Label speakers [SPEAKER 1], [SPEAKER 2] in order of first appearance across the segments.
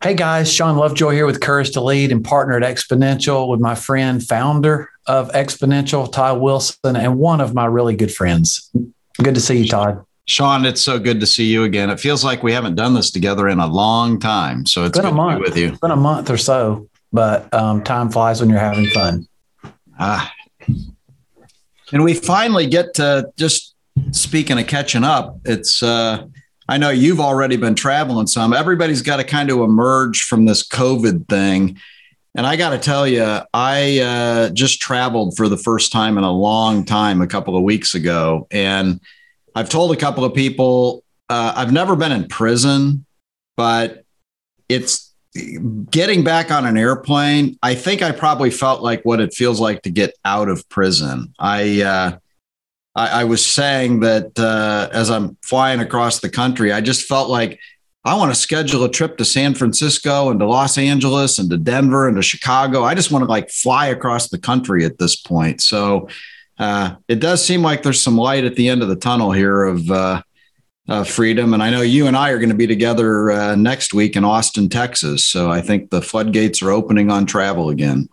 [SPEAKER 1] Hey guys, Shawn Lovejoy here with Courage to Lead and partner at Exponential with my friend, founder of Exponential, Todd Wilson, and one of my really good friends. Good to see you, Todd.
[SPEAKER 2] Shawn, it's so good to see you again. It feels like we haven't done this together in a long time. So it's,
[SPEAKER 1] it's been a month
[SPEAKER 2] with you.
[SPEAKER 1] It's been a month or so, but um, time flies when you're having fun.
[SPEAKER 2] Ah. And we finally get to just speaking of catching up. It's uh I know you've already been traveling some. Everybody's got to kind of emerge from this COVID thing. And I got to tell you, I uh, just traveled for the first time in a long time a couple of weeks ago. And I've told a couple of people, uh, I've never been in prison, but it's getting back on an airplane. I think I probably felt like what it feels like to get out of prison. I, uh, I, I was saying that uh, as I'm flying across the country, I just felt like I want to schedule a trip to San Francisco and to Los Angeles and to Denver and to Chicago. I just want to like fly across the country at this point. So uh, it does seem like there's some light at the end of the tunnel here of uh, uh, freedom. And I know you and I are going to be together uh, next week in Austin, Texas. So I think the floodgates are opening on travel again.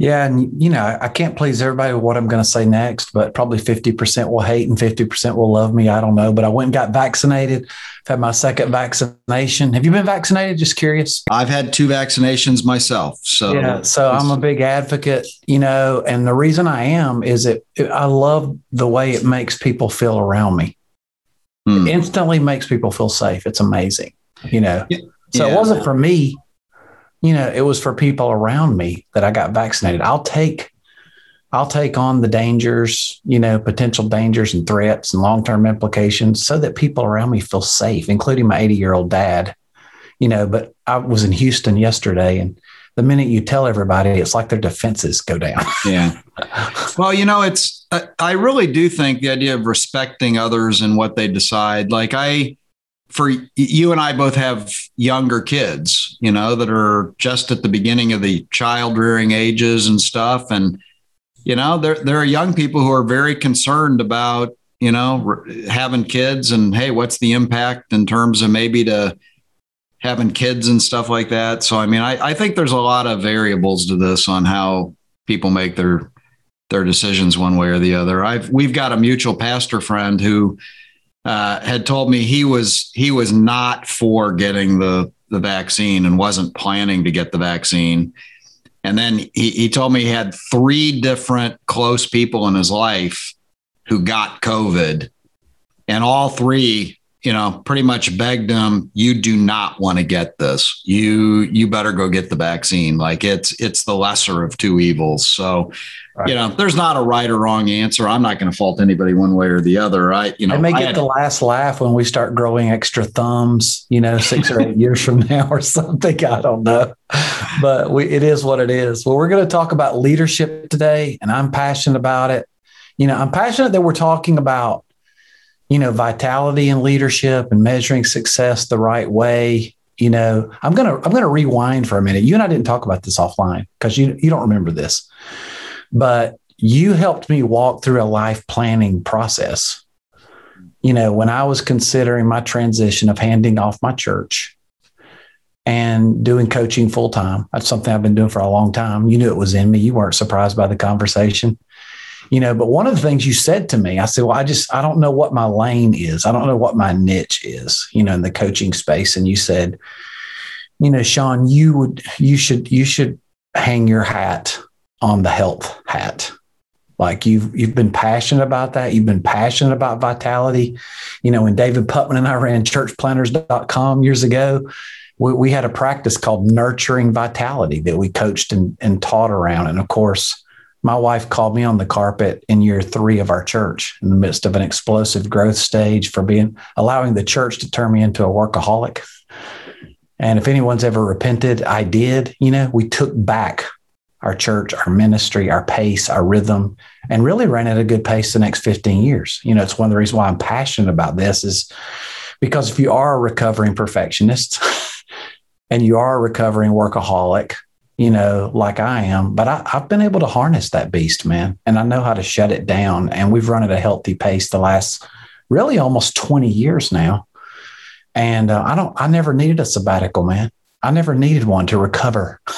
[SPEAKER 1] Yeah, and you know, I can't please everybody with what I'm going to say next, but probably 50% will hate and 50% will love me. I don't know, but I went and got vaccinated. I've had my second vaccination. Have you been vaccinated? Just curious.
[SPEAKER 2] I've had two vaccinations myself. So
[SPEAKER 1] Yeah, so I'm a big advocate, you know, and the reason I am is it, I love the way it makes people feel around me. Hmm. It instantly makes people feel safe. It's amazing, you know. Yeah. So it wasn't for me you know, it was for people around me that I got vaccinated. I'll take I'll take on the dangers, you know, potential dangers and threats and long-term implications so that people around me feel safe, including my 80-year-old dad. You know, but I was in Houston yesterday and the minute you tell everybody, it's like their defenses go down.
[SPEAKER 2] yeah. Well, you know, it's, I really do think the idea of respecting others and what they decide. Like, I, for you and I both have younger kids, you know, that are just at the beginning of the child rearing ages and stuff. And, you know, there, there are young people who are very concerned about, you know, having kids and, hey, what's the impact in terms of maybe to having kids and stuff like that. So, I mean, I, I think there's a lot of variables to this on how people make their, their decisions one way or the other. I've, we've got a mutual pastor friend who, uh, had told me he was he was not for getting the the vaccine and wasn't planning to get the vaccine. And then he, he told me he had three different close people in his life who got COVID, and all three, you know, pretty much begged him, "You do not want to get this. You you better go get the vaccine. Like it's it's the lesser of two evils." So Right. You know, there's not a right or wrong answer. I'm not going to fault anybody one way or the other. I, you know,
[SPEAKER 1] I may get I had, the last laugh when we start growing extra thumbs, you know, six or eight years from now or something. I don't know, but we, it is what it is. Well, we're going to talk about leadership today, and I'm passionate about it. You know, I'm passionate that we're talking about, you know, vitality and leadership and measuring success the right way. You know, I'm gonna I'm gonna rewind for a minute. You and I didn't talk about this offline because you you don't remember this but you helped me walk through a life planning process. You know, when I was considering my transition of handing off my church and doing coaching full time, that's something I've been doing for a long time. You knew it was in me. You weren't surprised by the conversation, you know. But one of the things you said to me, I said, Well, I just, I don't know what my lane is. I don't know what my niche is, you know, in the coaching space. And you said, You know, Shawn, you would, you should, you should hang your hat on the health hat. Like you've you've been passionate about that. You've been passionate about vitality. You know, when David Putman and I ran churchplanters.com years ago, we, we had a practice called nurturing vitality that we coached and, and taught around. And of course, my wife called me on the carpet in year three of our church in the midst of an explosive growth stage for being allowing the church to turn me into a workaholic. And if anyone's ever repented, I did. You know, we took back our church, our ministry, our pace, our rhythm, and really ran at a good pace the next 15 years. You know, it's one of the reasons why I'm passionate about this is because if you are a recovering perfectionist and you are a recovering workaholic, you know, like I am, but I, have been able to harness that beast, man, and I know how to shut it down. And we've run at a healthy pace the last really almost 20 years now. And uh, I don't, I never needed a sabbatical, man. I never needed one to recover,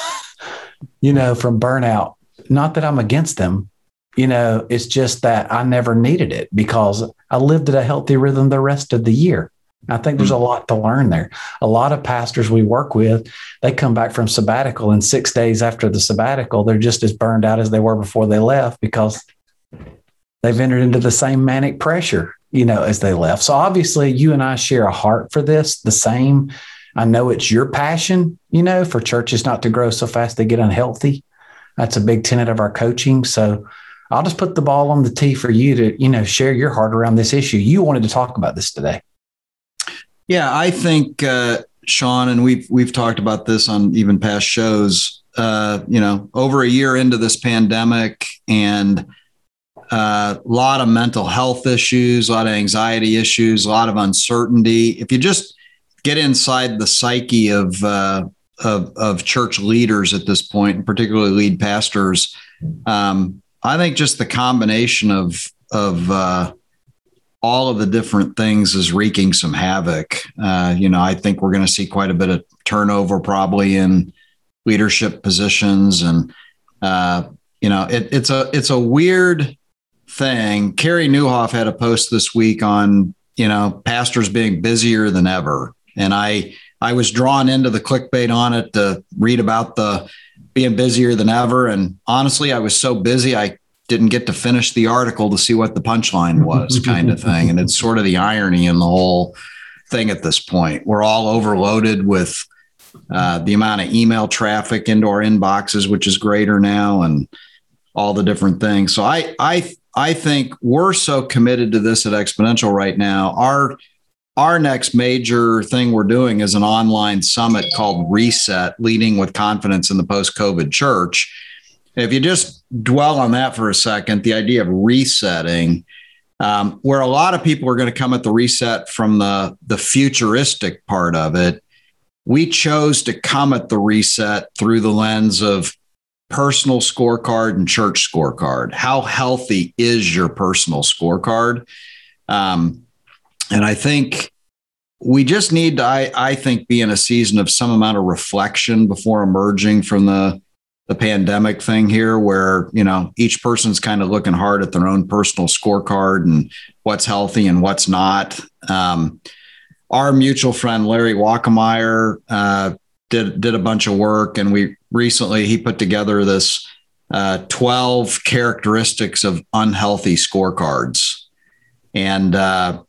[SPEAKER 1] you know, from burnout. Not that I'm against them, you know, it's just that I never needed it because I lived at a healthy rhythm the rest of the year. I think there's a hmm. lot to learn there. A lot of pastors we work with, they come back from sabbatical and six days after the sabbatical, they're just as burned out as they were before they left because they've entered into the same manic pressure, you know, as they left. So obviously you and I share a heart for this, the same. I know it's your passion, you know, for churches not to grow so fast they get unhealthy. That's a big tenet of our coaching. So I'll just put the ball on the tee for you to, you know, share your heart around this issue. You wanted to talk about this today.
[SPEAKER 2] Yeah, I think uh, Shawn, and we've we've talked about this on even past shows. Uh, you know, over a year into this pandemic, and a uh, lot of mental health issues, a lot of anxiety issues, a lot of uncertainty. If you just get inside the psyche of uh, of, of church leaders at this point, and particularly lead pastors, um, I think just the combination of of uh, all of the different things is wreaking some havoc. Uh, you know, I think we're going to see quite a bit of turnover probably in leadership positions, and uh, you know, it, it's a it's a weird thing. Carey Nieuwhof had a post this week on you know pastors being busier than ever, and I I was drawn into the clickbait on it to read about the being busier than ever. And honestly, I was so busy, I didn't get to finish the article to see what the punchline was, kind of thing. And it's sort of the irony in the whole thing at this point. We're all overloaded with uh, the amount of email traffic into our inboxes, which is greater now, and all the different things. So I, I, I think we're so committed to this at Exponential right now. Our our next major thing we're doing is an online summit called Reset Leading with Confidence in the Post COVID Church. If you just dwell on that for a second, the idea of resetting, um, where a lot of people are going to come at the reset from the, the futuristic part of it, we chose to come at the reset through the lens of personal scorecard and church scorecard. How healthy is your personal scorecard? Um, and I think we just need to, I, I think, be in a season of some amount of reflection before emerging from the the pandemic thing here where you know each person's kind of looking hard at their own personal scorecard and what's healthy and what's not. Um, our mutual friend larry Walkemeyer uh, did did a bunch of work and we recently he put together this uh, 12 characteristics of unhealthy scorecards. And uh,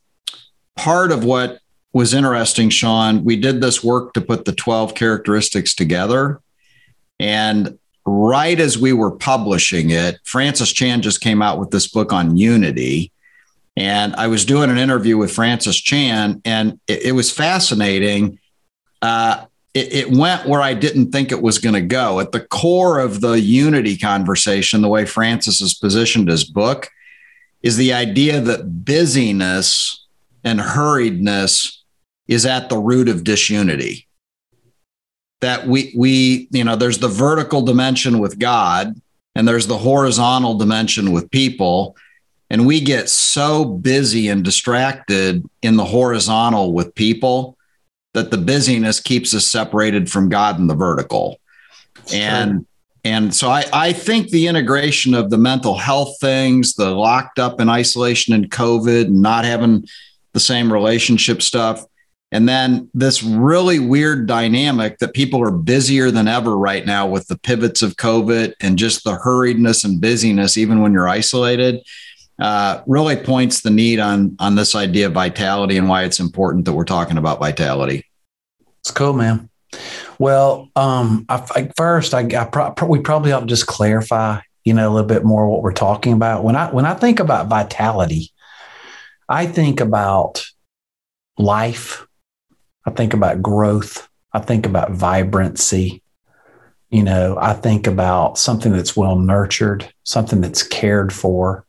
[SPEAKER 2] part of what was interesting, Shawn, we did this work to put the 12 characteristics together. And right as we were publishing it, Francis Chan just came out with this book on unity. And I was doing an interview with Francis Chan, and it, it was fascinating. Uh, it, it, went where I didn't think it was going to go. At the core of the unity conversation, the way Francis has positioned his book, is the idea that busyness and hurriedness is at the root of disunity. That we we you know there's the vertical dimension with God and there's the horizontal dimension with people and we get so busy and distracted in the horizontal with people that the busyness keeps us separated from God in the vertical. And and so I, I think the integration of the mental health things, the locked up in isolation and COVID, and not having the same relationship stuff. And then this really weird dynamic that people are busier than ever right now with the pivots of COVID and just the hurriedness and busyness, even when you're isolated, uh, really points the need on on this idea of vitality and why it's important that we're talking about vitality.
[SPEAKER 1] It's cool, man. Well, um, I, I, first, I, I pro- we probably ought to just clarify, you know, a little bit more what we're talking about. When I when I think about vitality, I think about life. I think about growth. I think about vibrancy. You know, I think about something that's well nurtured, something that's cared for.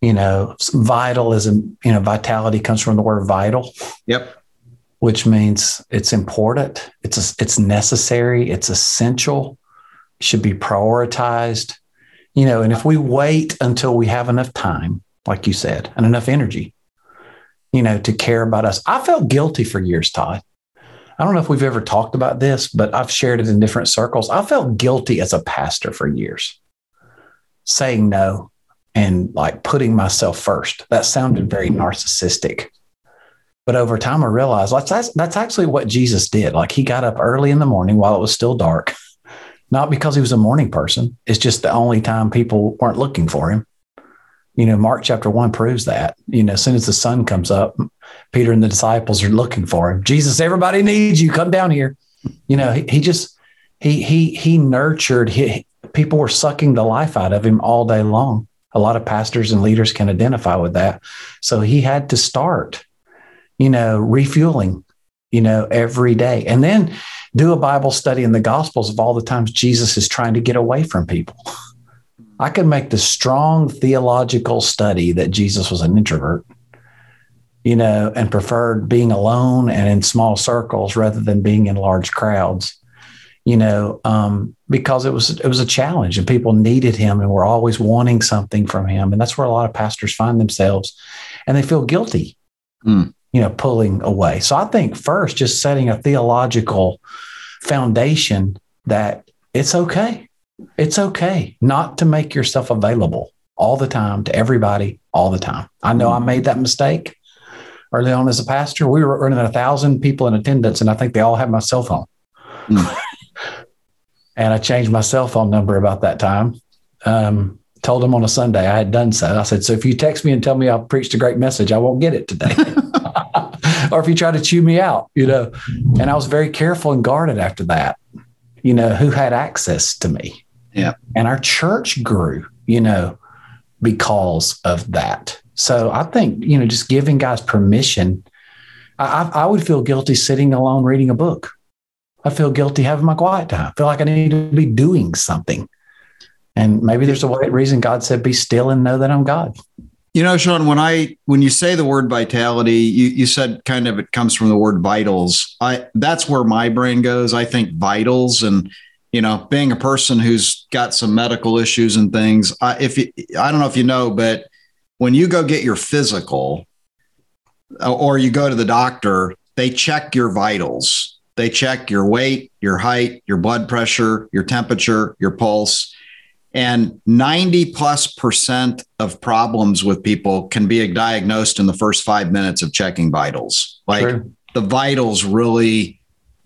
[SPEAKER 1] You know, vitalism, you know, vitality comes from the word vital.
[SPEAKER 2] Yep.
[SPEAKER 1] Which means it's important, it's a, it's necessary, it's essential, it should be prioritized. You know, and if we wait until we have enough time like you said, and enough energy, you know, to care about us. I felt guilty for years, Todd. I don't know if we've ever talked about this, but I've shared it in different circles. I felt guilty as a pastor for years, saying no and like putting myself first. That sounded very narcissistic. But over time, I realized that's, that's actually what Jesus did. Like he got up early in the morning while it was still dark, not because he was a morning person. It's just the only time people weren't looking for him. You know, Mark chapter one proves that. You know, as soon as the sun comes up, Peter and the disciples are looking for him. Jesus, everybody needs you. Come down here. You know, he, he just he he he nurtured. He, people were sucking the life out of him all day long. A lot of pastors and leaders can identify with that. So he had to start, you know, refueling, you know, every day, and then do a Bible study in the Gospels of all the times Jesus is trying to get away from people. I could make the strong theological study that Jesus was an introvert you know, and preferred being alone and in small circles rather than being in large crowds, you know, um, because it was it was a challenge and people needed him and were always wanting something from him, and that's where a lot of pastors find themselves, and they feel guilty, mm. you know, pulling away. So I think first, just setting a theological foundation that it's okay, it's okay not to make yourself available all the time to everybody all the time. I know I made that mistake early on as a pastor, we were running a thousand people in attendance, and I think they all had my cell phone. Mm. and I changed my cell phone number about that time. Um, told them on a Sunday I had done so. I said, So if you text me and tell me I preached a great message, I won't get it today. or if you try to chew me out, you know. And I was very careful and guarded after that, you know, who had access to me.
[SPEAKER 2] Yeah.
[SPEAKER 1] And our church grew, you know, because of that. So I think, you know, just giving guys permission, I, I would feel guilty sitting alone reading a book. I feel guilty having my quiet time. I feel like I need to be doing something. And maybe there's a reason God said, be still and know that I'm God.
[SPEAKER 2] You know, Shawn, when I when you say the word vitality, you, you said kind of it comes from the word vitals. I that's where my brain goes. I think vitals and you know, being a person who's got some medical issues and things. I, if you, I don't know if you know, but when you go get your physical uh, or you go to the doctor, they check your vitals. They check your weight, your height, your blood pressure, your temperature, your pulse. And 90 plus percent of problems with people can be diagnosed in the first five minutes of checking vitals. Like the vitals really,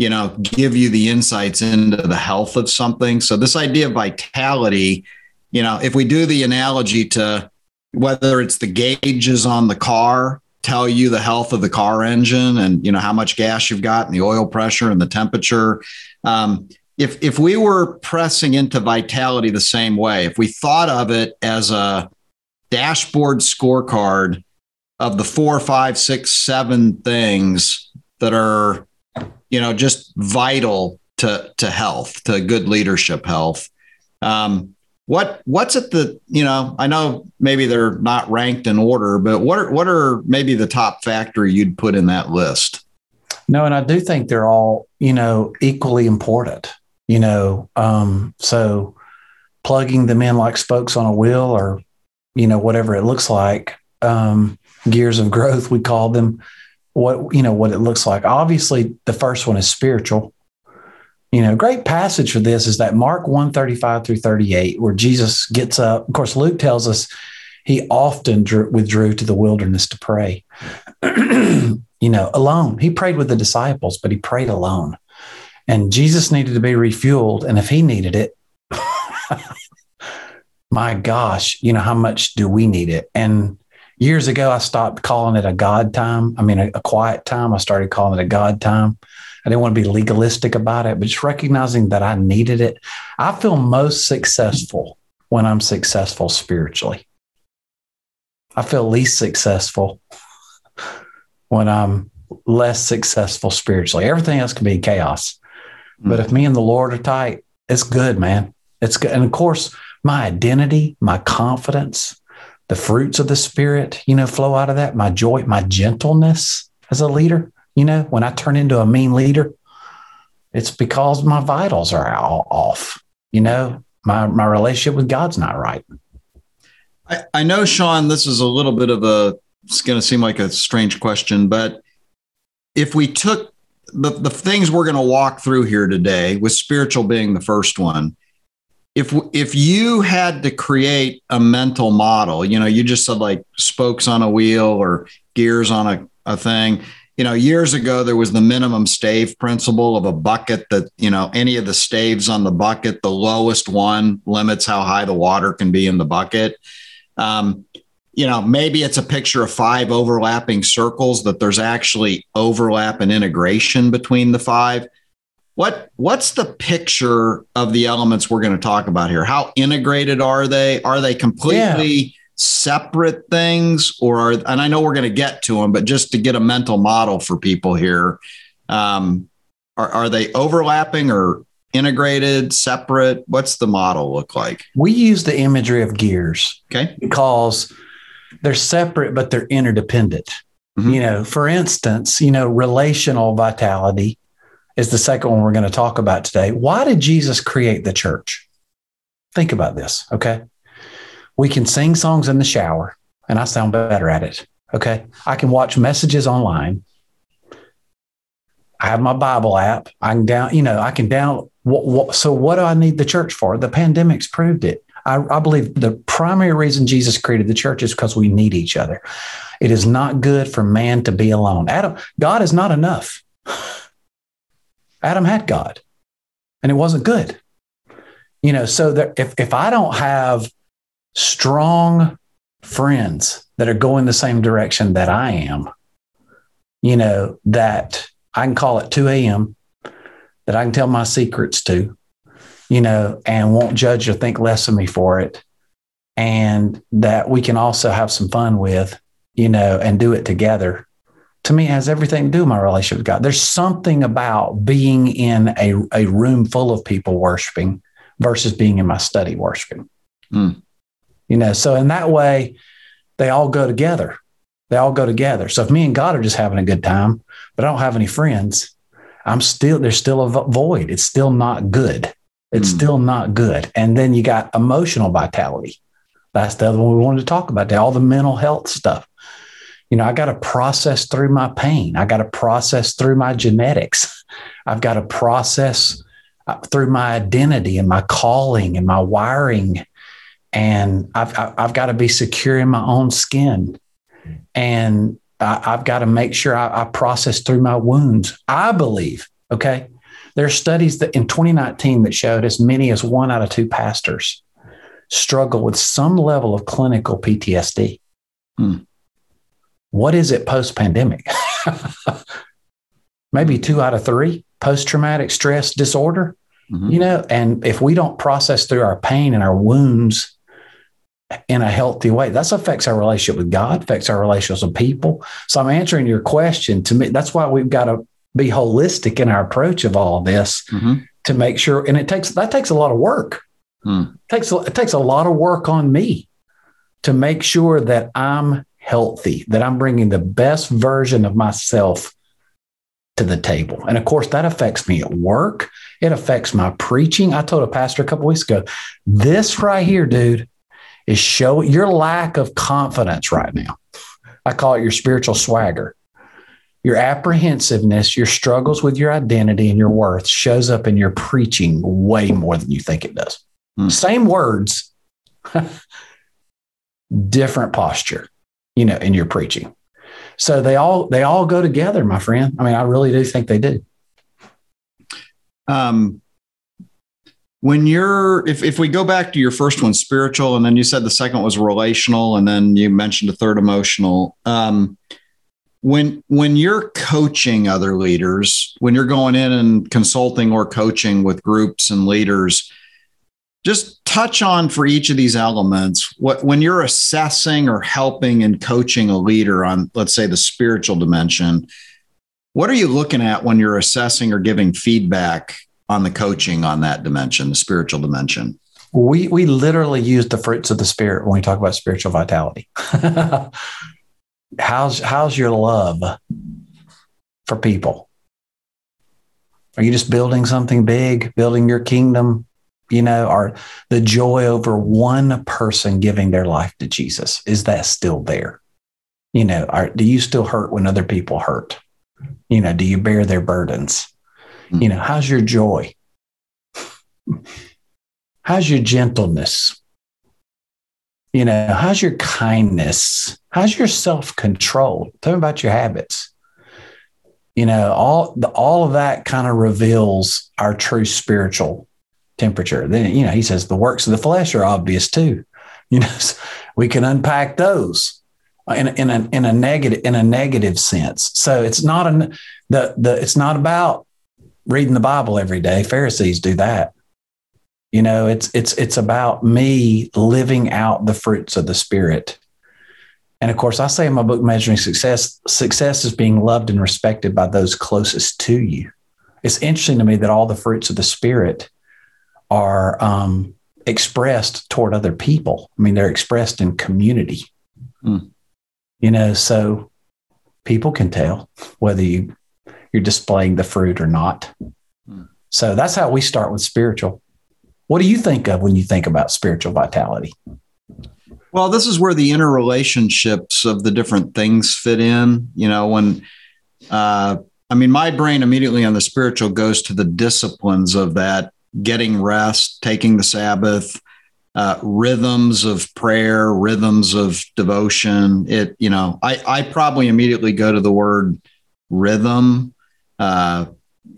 [SPEAKER 2] you know, give you the insights into the health of something. So, this idea of vitality, you know, if we do the analogy to whether it's the gauges on the car tell you the health of the car engine and you know how much gas you've got and the oil pressure and the temperature um, if if we were pressing into vitality the same way if we thought of it as a dashboard scorecard of the four five six seven things that are you know just vital to to health to good leadership health. Um, what what's at the you know i know maybe they're not ranked in order but what are what are maybe the top factor you'd put in that list?
[SPEAKER 1] No and i do think they're all you know equally important you know um so plugging them in like spokes on a wheel or you know whatever it looks like um gears of growth we call them what you know what it looks like obviously the first one is spiritual you know, great passage for this is that Mark 135 through 38, where Jesus gets up. Of course, Luke tells us he often drew, withdrew to the wilderness to pray, you know, alone. He prayed with the disciples, but he prayed alone. And Jesus needed to be refueled. And if he needed it, my gosh, you know, how much do we need it? And years ago, I stopped calling it a God time. I mean, a, a quiet time. I started calling it a God time I didn't want to be legalistic about it, but just recognizing that I needed it. I feel most successful when I'm successful spiritually. I feel least successful when I'm less successful spiritually. Everything else can be chaos. Mm-hmm. But if me and the Lord are tight, it's good, man. It's good. And of course, my identity, my confidence, the fruits of the spirit, you know, flow out of that. My joy, my gentleness as a leader. You know, when I turn into a mean leader, it's because my vitals are all off. You know, my my relationship with God's not right.
[SPEAKER 2] I, I know, Shawn, this is a little bit of a it's going to seem like a strange question, but if we took the, the things we're going to walk through here today, with spiritual being the first one, if if you had to create a mental model, you know, you just said like spokes on a wheel or gears on a, a thing. You know, years ago there was the minimum stave principle of a bucket that, you know, any of the staves on the bucket, the lowest one limits how high the water can be in the bucket. Um, you know, maybe it's a picture of five overlapping circles that there's actually overlap and integration between the five. What what's the picture of the elements we're going to talk about here? How integrated are they? Are they completely yeah. separate things, or are, and I know we're going to get to them, but just to get a mental model for people here, um, are, are they overlapping or integrated, separate? What's the model look like?
[SPEAKER 1] We use the imagery of gears,
[SPEAKER 2] okay,
[SPEAKER 1] because they're separate, but they're interdependent. Mm-hmm. You know, for instance, you know, relational vitality is the second one we're going to talk about today. Why did Jesus create the church? Think about this, okay? We can sing songs in the shower, and I sound better at it, okay? I can watch messages online. I have my Bible app. I can down, you know, I can down. What, what, so, what do I need the church for? The pandemic's proved it. I, I believe the primary reason Jesus created the church is because we need each other. It is not good for man to be alone. Adam, God is not enough. Adam had God, and it wasn't good. You know, so that if if I don't have strong friends that are going the same direction that I am, you know, that I can call at 2 a.m., that I can tell my secrets to, you know, and won't judge or think less of me for it. And that we can also have some fun with, you know, and do it together. To me, has everything to do with my relationship with God. There's something about being in a, a room full of people worshiping versus being in my study worshiping. Mm. You know, so in that way, they all go together. They all go together. So if me and God are just having a good time, but I don't have any friends, I'm still, there's still a void. It's still not good it's mm. still not good. And then you got emotional vitality. That's the other one we wanted to talk about. All the mental health stuff. You know, I got to process through my pain. I got to process through my genetics. I've got to process uh, through my identity and my calling and my wiring. And I've, I've got to be secure in my own skin. And I, have got to make sure I, I process through my wounds. I believe, okay, there are studies that in 2019 that showed as many as one out of two pastors struggle with some level of clinical PTSD. Hmm. What is it post pandemic? Maybe two out of three post traumatic stress disorder. Mm-hmm. You know, and if we don't process through our pain and our wounds in a healthy way, that affects our relationship with God, affects our relationships with people. So I'm answering your question to me. That's why we've got to be holistic in our approach of all this mm-hmm. to make sure. And it takes that takes a lot of work. Mm. It takes it takes a lot of work on me to make sure that I'm healthy, that I'm bringing the best version of myself to the table. And of course, that affects me at work. It affects my preaching. I told a pastor a couple weeks ago, this right here, dude, is showing your lack of confidence right now. I call it your spiritual swagger your apprehensiveness, your struggles with your identity and your worth shows up in your preaching way more than you think it does. Hmm. Same words, different posture, you know, in your preaching. So they all they all go together, my friend. I mean, I really do think they do. Um
[SPEAKER 2] when you're if, if we go back to your first one spiritual and then you said the second was relational and then you mentioned a third emotional um when when you're coaching other leaders when you're going in and consulting or coaching with groups and leaders just touch on for each of these elements what when you're assessing or helping and coaching a leader on let's say the spiritual dimension what are you looking at when you're assessing or giving feedback on the coaching on that dimension the spiritual dimension
[SPEAKER 1] we we literally use the fruits of the spirit when we talk about spiritual vitality how's how's your love for people? Are you just building something big, building your kingdom? You know, are the joy over one person giving their life to Jesus, is that still there? You know, are, do you still hurt when other people hurt? You know, do you bear their burdens? You know, how's your joy? How's your gentleness? You know, how's your kindness? How's your self control? Tell me about your habits. You know, all the, all of that kind of reveals our true spiritual temperature. Then, you know, he says the works of the flesh are obvious too. You know, we can unpack those in, in a in a negative in a negative sense. So it's not an the the it's not about reading the Bible every day. Pharisees do that. You know, it's it's it's about me living out the fruits of the spirit. And of course, I say in my book, Measuring Success, success is being loved and respected by those closest to you. It's interesting to me that all the fruits of the spirit are um, expressed toward other people. I mean, they're expressed in community. Mm. You know, so people can tell whether you you're displaying the fruit or not. Mm. So that's how we start with spiritual. What do you think of when you think about spiritual vitality?
[SPEAKER 2] Well, this is where the interrelationships of the different things fit in. You know, when uh, I mean, my brain immediately on the spiritual goes to the disciplines of that getting rest, taking the Sabbath, uh, rhythms of prayer, rhythms of devotion. It, you know, I, I probably immediately go to the word rhythm. Uh,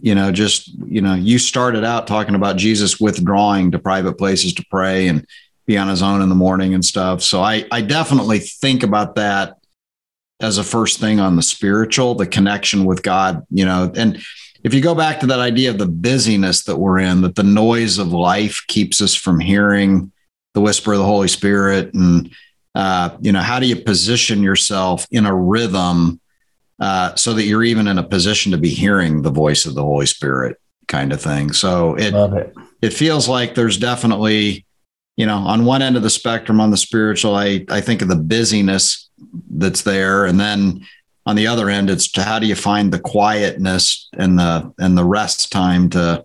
[SPEAKER 2] you know, just, you know, you started out talking about Jesus withdrawing to private places to pray and be on his own in the morning and stuff. So I, I definitely think about that as a first thing on the spiritual, the connection with God, you know, and if you go back to that idea of the busyness that we're in, that the noise of life keeps us from hearing the whisper of the Holy Spirit, and uh, you know, how do you position yourself in a rhythm uh, so that you're even in a position to be hearing the voice of the Holy Spirit, kind of thing. So it it. it feels like there's definitely, you know, on one end of the spectrum on the spiritual, I I think of the busyness that's there, and then on the other end, it's how do you find the quietness and the and the rest time to,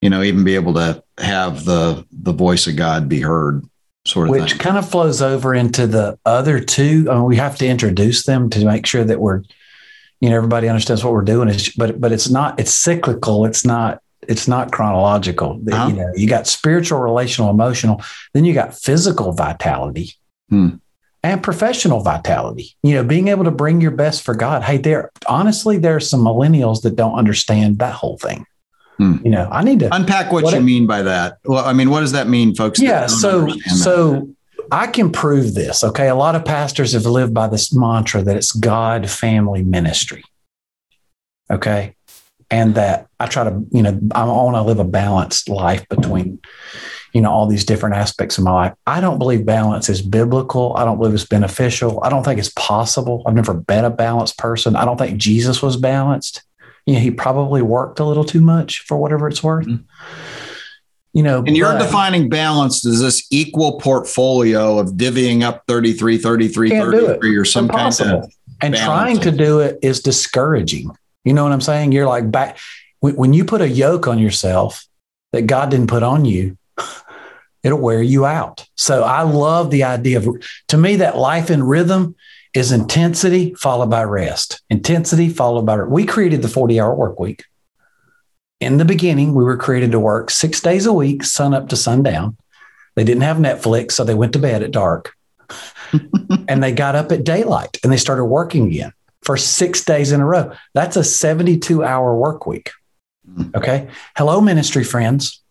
[SPEAKER 2] you know, even be able to have the the voice of God be heard, sort of
[SPEAKER 1] which
[SPEAKER 2] thing.
[SPEAKER 1] kind of flows over into the other two. I mean, we have to introduce them to make sure that we're, you know, everybody understands what we're doing. Is but but it's not it's cyclical. It's not it's not chronological. Uh-huh. You know, you got spiritual, relational, emotional. Then you got physical vitality. Hmm and professional vitality. You know, being able to bring your best for God. Hey, there honestly, there are some millennials that don't understand that whole thing. Hmm. You know, I need to
[SPEAKER 2] unpack what, what you it, mean by that. Well, I mean, what does that mean, folks?
[SPEAKER 1] Yeah, so so I can prove this. Okay, a lot of pastors have lived by this mantra that it's God family ministry. Okay, and that I try to, you know, I want to live a balanced life between you know all these different aspects of my life. I don't believe balance is biblical. I don't believe it's beneficial. I don't think it's possible. I've never been a balanced person. I don't think jesus was balanced. You know he probably worked a little too much for whatever it's worth. Mm-hmm. you know
[SPEAKER 2] and you're defining balance as this equal portfolio of divvying up 33 33 33 or some kind of
[SPEAKER 1] and trying to do it is discouraging. You know what i'm saying? You're like back when you put a yoke on yourself that god didn't put on you it'll wear you out. So I love the idea of, to me, that life in rhythm is intensity followed by rest. Intensity followed by, we created the 40 hour work week. In the beginning, we were created to work six days a week, sun up to sundown. They didn't have Netflix, so they went to bed at dark. and they got up at daylight and they started working again for six days in a row. That's a 72 hour work week. Mm. Okay. Hello, ministry friends.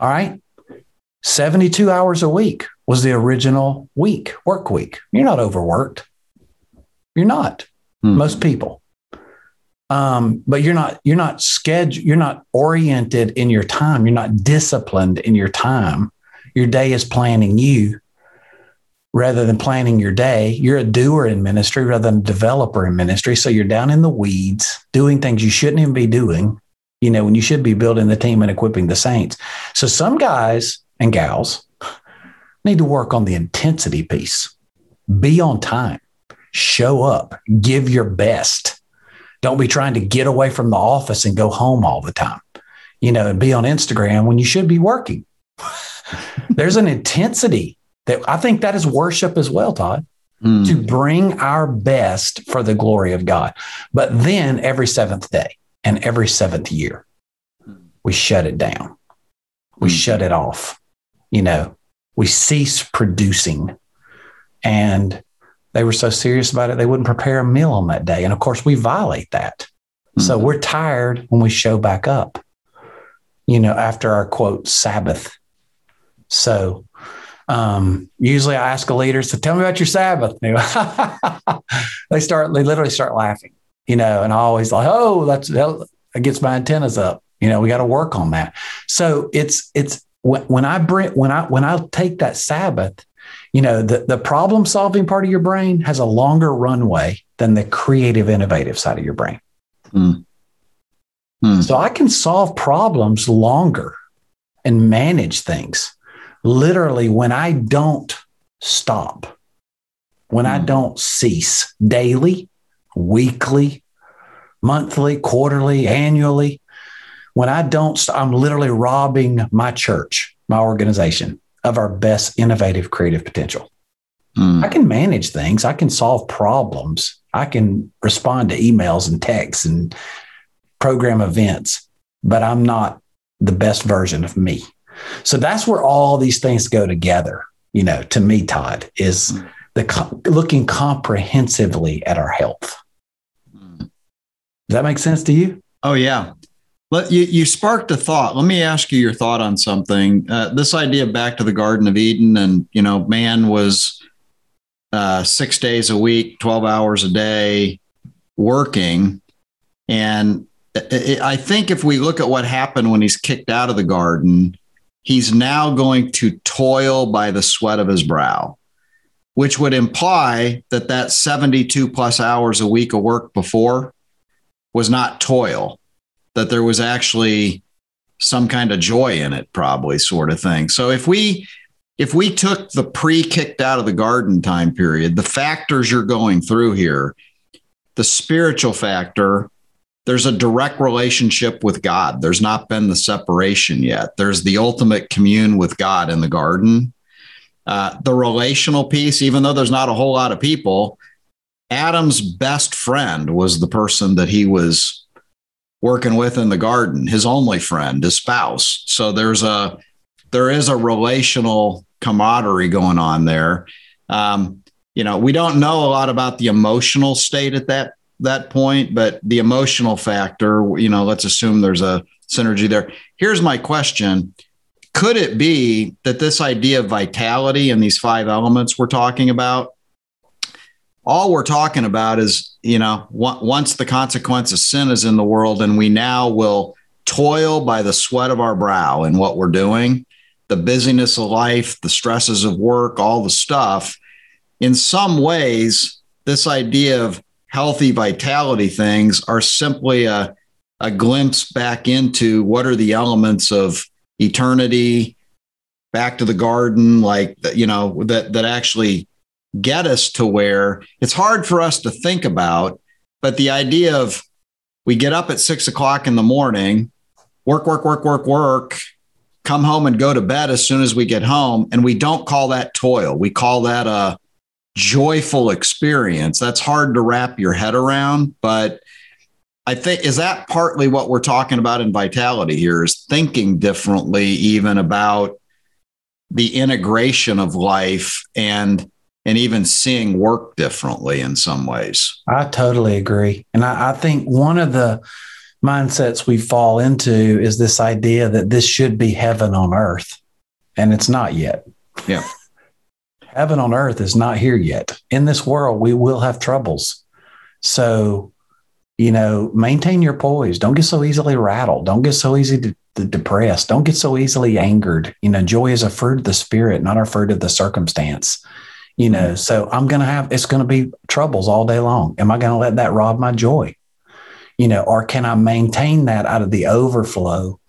[SPEAKER 1] All right. 72 hours a week was the original week, work week. You're not overworked. You're not. Hmm. Most people. Um, but you're not you're not scheduled, you're not oriented in your time. You're not disciplined in your time. Your day is planning you rather than planning your day. You're a doer in ministry rather than a developer in ministry. So you're down in the weeds doing things you shouldn't even be doing you know, when you should be building the team and equipping the saints. So some guys and gals need to work on the intensity piece. Be on time, show up, give your best. Don't be trying to get away from the office and go home all the time, you know, and be on Instagram when you should be working. There's an intensity that I think that is worship as well, Todd. mm. to bring our best for the glory of God. But then every seventh day and every seventh year, we shut it down. We mm. shut it off. You know, we cease producing. And they were so serious about it, they wouldn't prepare a meal on that day. And of course, we violate that. Mm. So we're tired when we show back up, you know, after our quote, Sabbath. So um, usually I ask a leader, so tell me about your Sabbath. they start, they literally start laughing, you know, and I always like, oh, that's, that gets my antennas up. You know, we got to work on that. So it's, it's when, I bring, when I, when I take that Sabbath, you know, the, the problem solving part of your brain has a longer runway than the creative, innovative side of your brain. Mm. Mm. So I can solve problems longer and manage things literally when I don't stop, when mm. I hmm. don't cease daily, weekly, monthly, quarterly, annually, when I don't, I'm literally robbing my church, my organization of our best innovative creative potential. Mm. I can manage things, I can solve problems, I can respond to emails and texts and program events, but I'm not the best version of me. So that's where all these things go together. You know, to me, Todd is mm. the looking comprehensively at our health. Does that make sense to you?
[SPEAKER 2] Oh yeah. Let you, you sparked a thought. Let me ask you your thought on something. Uh, this idea back to the Garden of Eden, and you know, man was uh, six days a week, twelve hours a day, working, and I think if we look at what happened when he's kicked out of the garden, he's now going to toil by the sweat of his brow, which would imply that that 72 plus hours a week of work before was not toil, that there was actually some kind of joy in it, probably sort of thing. So if we if we took the pre kicked out of the garden time period, the factors you're going through here, the spiritual factor, there's a direct relationship with God. There's not been the separation yet. There's the ultimate commune with God in the garden. Uh, the relational piece, even though there's not a whole lot of people, Adam's best friend was the person that he was working with in the garden, his only friend, his spouse. So there's a there is a relational camaraderie going on there. Um, you know, we don't know a lot about the emotional state at that that point, but the emotional factor, you know, let's assume there's a synergy there. Here's my question Could it be that this idea of vitality and these five elements we're talking about, all we're talking about is, you know, once the consequence of sin is in the world and we now will toil by the sweat of our brow in what we're doing, the busyness of life, the stresses of work, all the stuff, in some ways, this idea of healthy vitality things are simply a, a glimpse back into what are the elements of eternity, back to the garden, like, you know, that, that actually get us to where it's hard for us to think about. But the idea of we get up at six o'clock in the morning, work, work, work, work, work, come home and go to bed as soon as we get home. And we don't call that toil. We call that a, joyful experience. That's hard to wrap your head around, but I think is that partly what we're talking about in vitality here is thinking differently even about the integration of life and and even seeing work differently in some ways.
[SPEAKER 1] I totally agree. And I, I think one of the mindsets we fall into is this idea that this should be heaven on earth. And it's not yet.
[SPEAKER 2] Yeah
[SPEAKER 1] heaven on earth is not here yet. In this world, we will have troubles. So, you know, maintain your poise. Don't get so easily rattled. Don't get so easy to, to depressed. Don't get so easily angered. You know, joy is a fruit of the spirit, not a fruit of the circumstance. You know, so I'm going to have, it's going to be troubles all day long. Am I going to let that rob my joy? You know, or can I maintain that out of the overflow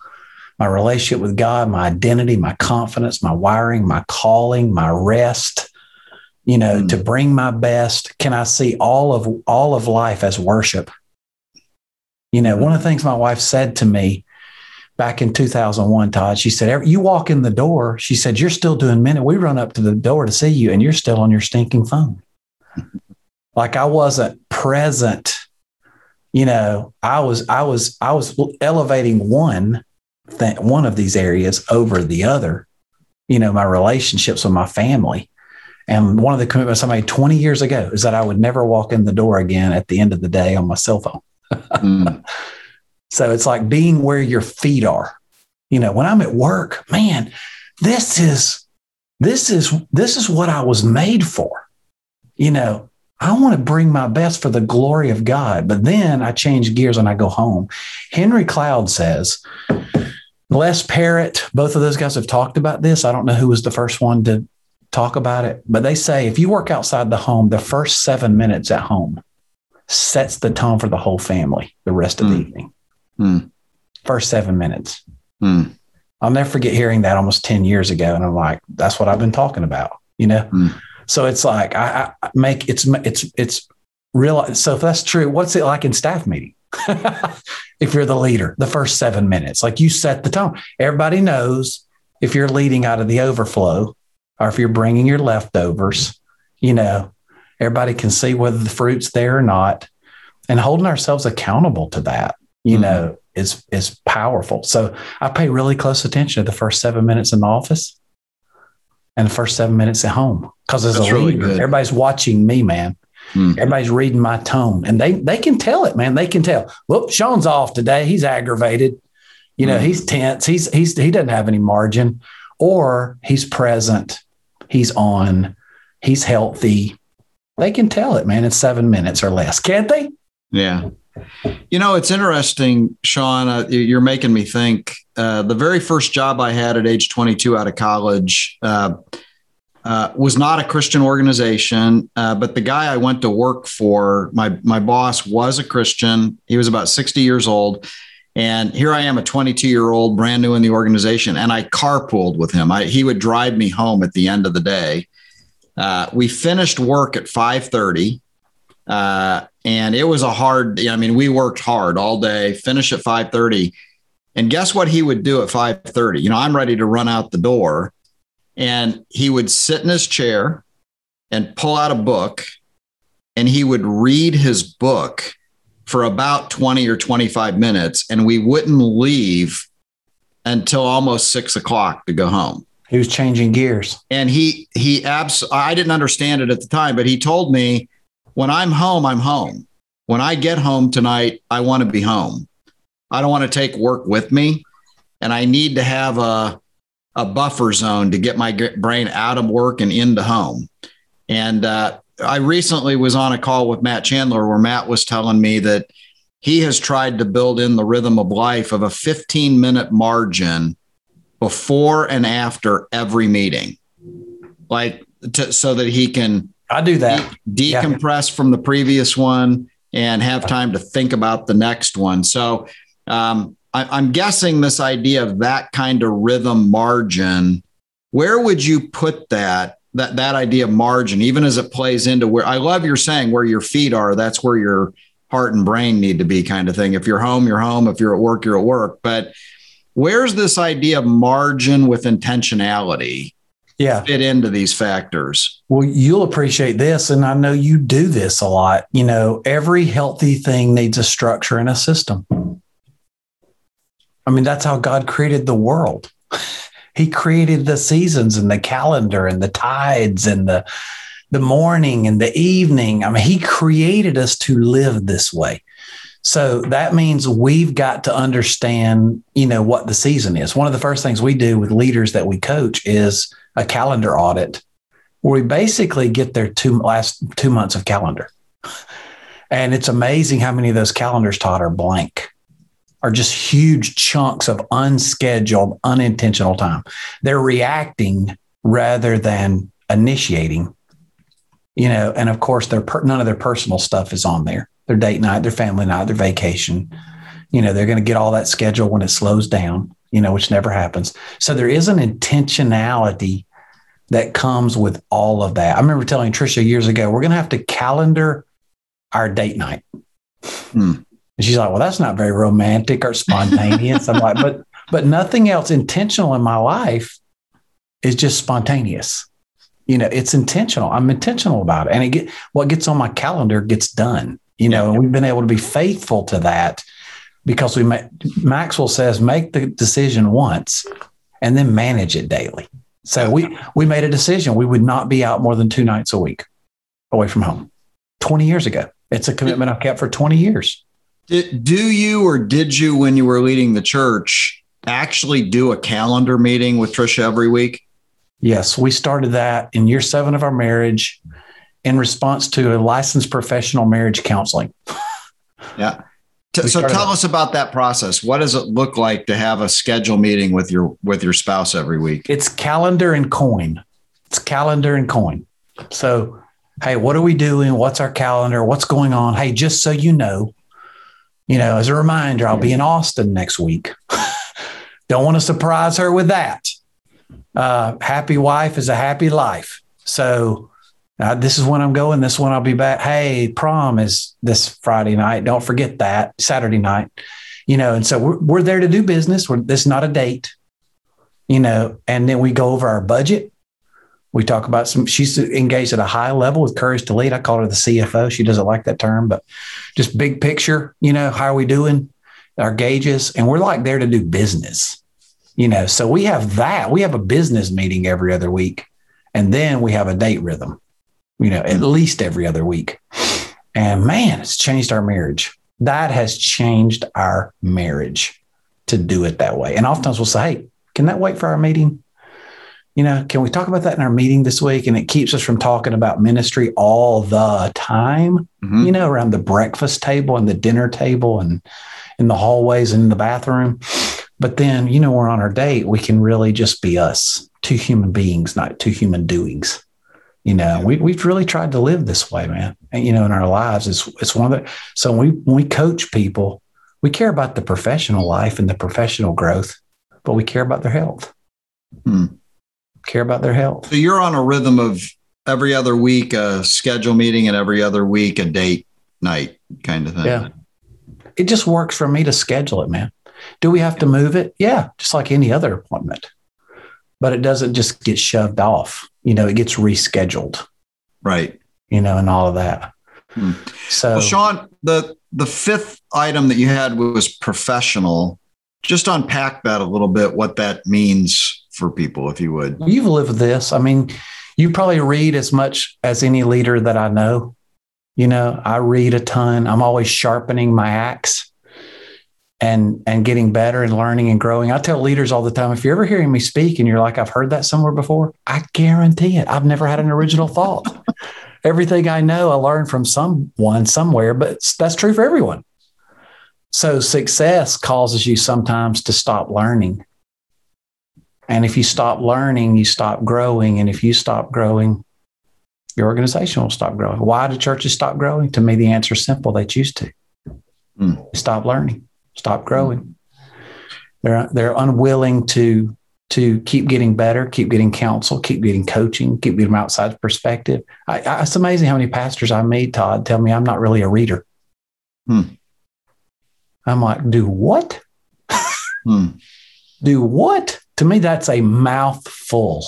[SPEAKER 1] my relationship with God, my identity, my confidence, my wiring, my calling, my rest, you know, mm. to bring my best. Can I see all of all of life as worship? You know, one of the things my wife said to me back in 2001, Todd, she said, You walk in the door. She said, You're still doing minute. We run up to the door to see you, and you're still on your stinking phone. like I wasn't present. You know, I was I was I was elevating one thing, one of these areas over the other. You know, my relationships with my family. And one of the commitments I made 20 years ago is that I would never walk in the door again at the end of the day on my cell phone. mm. So it's like being where your feet are. You know, when I'm at work, man, this is this is this is what I was made for. You know, I want to bring my best for the glory of God. But then I change gears and I go home. Henry Cloud says, Les Parrott, both of those guys have talked about this. I don't know who was the first one to talk about it, but they say if you work outside the home, the first seven minutes at home sets the tone for the whole family the rest of mm. the hmm. evening. Mm. First seven minutes. Mm. I'll never forget hearing that almost 10 years ago. And I'm like, that's what I've been talking about, you know? Mm. So it's like, I, I, make it's, it's, it's real. So if that's true, what's it like in staff meeting? if you're the leader, the first seven minutes, like you set the tone. Everybody knows if you're leading out of the overflow or if you're bringing your leftovers, you know, everybody can see whether the fruit's there or not. And holding ourselves accountable to that, you mm-hmm. know, is is powerful. So I pay really close attention to the first seven minutes in the office and the first seven minutes at home because as That's a leader, really everybody's watching me, man. Hmm. Everybody's reading my tone, and they they can tell it, man. They can tell. Whoop, Shawn's off today. He's aggravated. You know, hmm. he's tense. He's he's he doesn't have any margin, or he's present. He's on. He's healthy. They can tell it, man, in seven minutes or less, can't they?
[SPEAKER 2] Yeah. You know, it's interesting, Shawn. Uh, you're making me think. Uh, the very first job I had at age 22 out of college uh, uh was not a Christian organization, uh, but the guy I went to work for, my my boss was a Christian. He was about 60 years old, and here I am, a 22 year old, brand new in the organization, and I carpooled with him. I, he would drive me home at the end of the day. Uh, we finished work at 5:30 uh, and it was a hard, I mean, we worked hard all day, finish at 5:30. And guess what he would do at 5:30? You know, I'm ready to run out the door. And he would sit in his chair and pull out a book and he would read his book for about 20 or 25 minutes. And we wouldn't leave until almost six o'clock to go home.
[SPEAKER 1] He was changing gears.
[SPEAKER 2] And he he abs I didn't understand it at the time, but he told me when I'm home, I'm home. When I get home tonight, I want to be home. I don't want to take work with me. And I need to have a, a buffer zone to get my brain out of work and into home. And uh, I recently was on a call with Matt Chandler where Matt was telling me that he has tried to build in the rhythm of life of a 15 minute margin before and after every meeting, like to, so that he can
[SPEAKER 1] I do that.
[SPEAKER 2] De- decompress yeah. from the previous one and have time to think about the next one. So um, I, am guessing this idea of that kind of rhythm margin. Where would you put that? That that idea of margin, even as it plays into where I love you're saying where your feet are, that's where your heart and brain need to be, kind of thing. If you're home, you're home. If you're at work, you're at work. But where's this idea of margin with intentionality?
[SPEAKER 1] Yeah.
[SPEAKER 2] fit into these factors.
[SPEAKER 1] Well, you'll appreciate this. And I know you do this a lot. You know, every healthy thing needs a structure and a system. I mean, that's how God created the world. he created the seasons and the calendar and the tides and the the morning and the evening. I mean, he created us to live this way. So that means we've got to understand, you know, what the season is. One of the first things we do with leaders that we coach is a calendar audit where we basically get their two last two months of calendar. And it's amazing how many of those calendars, Todd, are blank, are just huge chunks of unscheduled, unintentional time. They're reacting rather than initiating, you know, and of course, their per- none of their personal stuff is on there. Their date night, their family night, their vacation. You know, they're going to get all that schedule when it slows down, you know, which never happens. So there is an intentionality that comes with all of that. I remember telling Trisha years ago, we're going to have to calendar our date night. Hmm. And she's like, well, that's not very romantic or spontaneous. I'm like, but, but nothing else intentional in my life is just spontaneous. You know, it's intentional. I'm intentional about it. And it get what gets on my calendar gets done. You know, and we've been able to be faithful to that because we Maxwell says make the decision once and then manage it daily. So we we made a decision we would not be out more than two nights a week away from home. 20 years ago. It's a commitment I've kept for 20 years.
[SPEAKER 2] Did, do you or did you when you were leading the church actually do a calendar meeting with Trisha every week?
[SPEAKER 1] Yes, we started that in year 7 of our marriage in response to a licensed professional marriage counseling.
[SPEAKER 2] Yeah so tell us about that process. What does it look like to have a schedule meeting with your with your spouse every week?
[SPEAKER 1] It's calendar and coin. It's calendar and coin. So, hey, what are we doing? What's our calendar? What's going on? Hey, just so you know, you know, as a reminder, I'll be in Austin next week. Don't want to surprise her with that. Uh, happy wife is a happy life. So uh, this is when I'm going. This one I'll be back. Hey, prom is this Friday night. Don't forget that Saturday night. You know, and so we're, we're there to do business. We're, this is not a date. You know, and then we go over our budget. We talk about some. She's engaged at a high level with Courage to Lead. I call her the CFO. She doesn't like that term, but just big picture. You know, how are we doing? Our gauges, and we're like there to do business. You know, so we have that. We have a business meeting every other week, and then we have a date rhythm you know, at least every other week. And man, it's changed our marriage. That has changed our marriage to do it that way. And oftentimes we'll say, hey, can that wait for our meeting? You know, can we talk about that in our meeting this week? And it keeps us from talking about ministry all the time, mm-hmm. you know, around the breakfast table and the dinner table and in the hallways and in the bathroom. But then, you know, we're on our date, we can really just be us, two human beings, not two human doings you know we, we've really tried to live this way man and, you know in our lives. It's, it's one of the so when we, when we coach people we care about the professional life and the professional growth but we care about their health. Hmm. care about their health.
[SPEAKER 2] So you're on a rhythm of every other week a schedule meeting and every other week a date night kind of thing.
[SPEAKER 1] Yeah. It just works for me to schedule it man. Do we have to move it? Yeah just like any other appointment. But it doesn't just get shoved off. You know, it gets rescheduled.
[SPEAKER 2] Right.
[SPEAKER 1] You know, and all of that. Hmm. So,
[SPEAKER 2] well, Shawn, the the fifth item that you had was professional. Just unpack that a little bit, what that means for people, if you would.
[SPEAKER 1] You've lived this. I mean, you probably read as much as any leader that I know. You know, I read a ton. I'm always sharpening my axe and and getting better and learning and growing. I tell leaders all the time, if you're ever hearing me speak and you're like, I've heard that somewhere before, I guarantee it. I've never had an original thought. Everything I know, I learned from someone somewhere, but that's true for everyone. So success causes you sometimes to stop learning. And if you stop learning, you stop growing. And if you stop growing, your organization will stop growing. Why do churches stop growing? To me, the answer is simple. They choose to. Mm. Stop learning stop growing. They're they're unwilling to to keep getting better, keep getting counsel, keep getting coaching, keep getting outside perspective. I, I, it's amazing how many pastors I meet, Todd, tell me I'm not really a reader. Hmm. I'm like, do what? hmm. Do what? To me, that's a mouthful.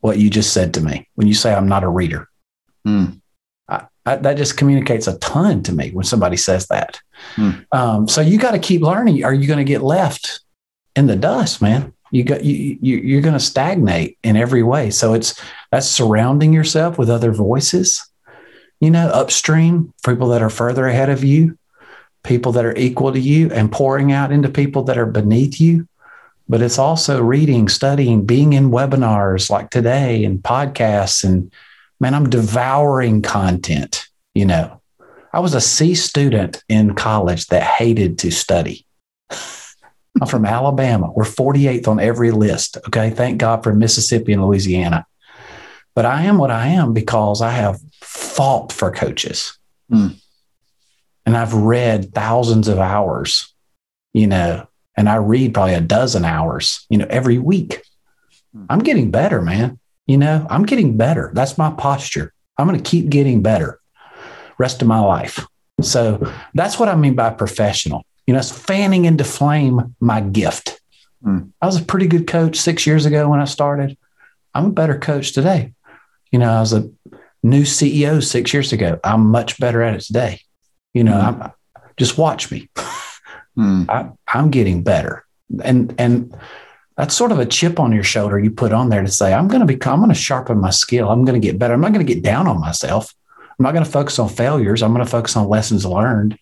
[SPEAKER 1] What you just said to me when you say I'm not a reader. Hmm. I, that just communicates a ton to me when somebody says that. Hmm. Um, so you got to keep learning. Are you going to get left in the dust, man? You got you, you you're going to stagnate in every way. So it's that's surrounding yourself with other voices. You know, upstream people that are further ahead of you, people that are equal to you, and pouring out into people that are beneath you. But it's also reading, studying, being in webinars like today and podcasts and man, I'm devouring content. You know, I was a C student in college that hated to study. I'm from Alabama. We're 48th on every list. Okay. Thank God for Mississippi and Louisiana. But I am what I am because I have fought for coaches. Mm. And I've read thousands of hours, you know, and I read probably a dozen hours, you know, every week. Hmm. I'm getting better, man. You know, I'm getting better. That's my posture. I'm going to keep getting better rest of my life. So that's what I mean by professional. You know, it's fanning into flame my gift. Mm. I was a pretty good coach six years ago when I started. I'm a better coach today. You know, I was a new CEO six years ago. I'm much better at it today. You know, mm. I'm, just watch me. mm. I, I'm getting better. And, and, that's sort of a chip on your shoulder you put on there to say, I'm going to become, I'm going to sharpen my skill. I'm going to get better. I'm not going to get down on myself. I'm not going to focus on failures. I'm going to focus on lessons learned.